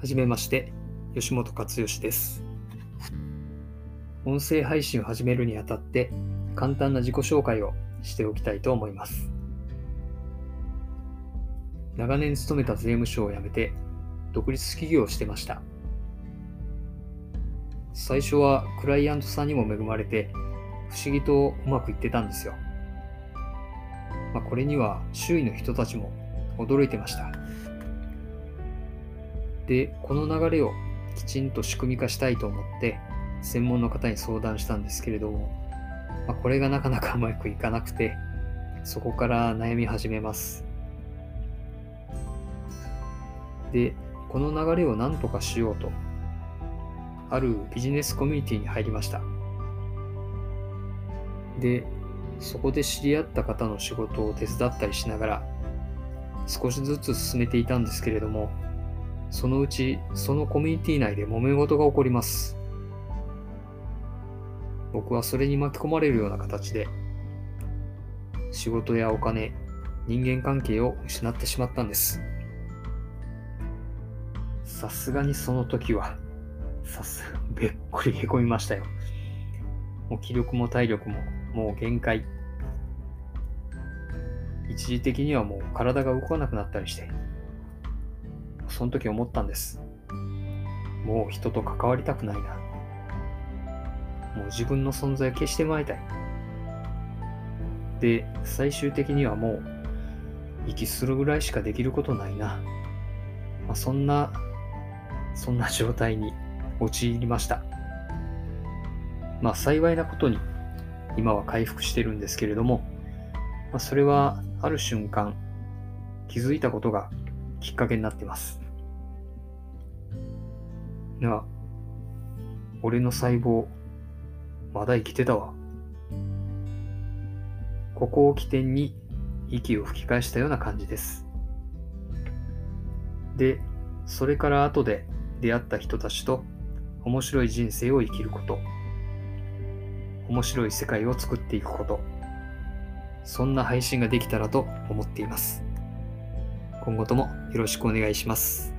はじめまして、吉本勝義です。音声配信を始めるにあたって、簡単な自己紹介をしておきたいと思います。長年勤めた税務署を辞めて、独立企業をしてました。最初はクライアントさんにも恵まれて、不思議とうまくいってたんですよ。まあ、これには周囲の人たちも驚いてました。で、この流れをきちんと仕組み化したいと思って、専門の方に相談したんですけれども、まあ、これがなかなかうまくいかなくて、そこから悩み始めます。で、この流れを何とかしようと、あるビジネスコミュニティに入りました。で、そこで知り合った方の仕事を手伝ったりしながら、少しずつ進めていたんですけれども、そのうちそのコミュニティ内で揉め事が起こります。僕はそれに巻き込まれるような形で、仕事やお金、人間関係を失ってしまったんです。さすがにその時は、さすが べっこりへこみましたよ。もう気力も体力ももう限界。一時的にはもう体が動かなくなったりして、その時思ったんです。もう人と関わりたくないな。もう自分の存在を消してもらいたい。で、最終的にはもう息するぐらいしかできることないな。まあ、そんな、そんな状態に陥りました。まあ幸いなことに今は回復してるんですけれども、まあ、それはある瞬間気づいたことがきっかけになってます。な、俺の細胞、まだ生きてたわ。ここを起点に息を吹き返したような感じです。で、それから後で出会った人たちと面白い人生を生きること、面白い世界を作っていくこと、そんな配信ができたらと思っています。今後ともよろしくお願いします。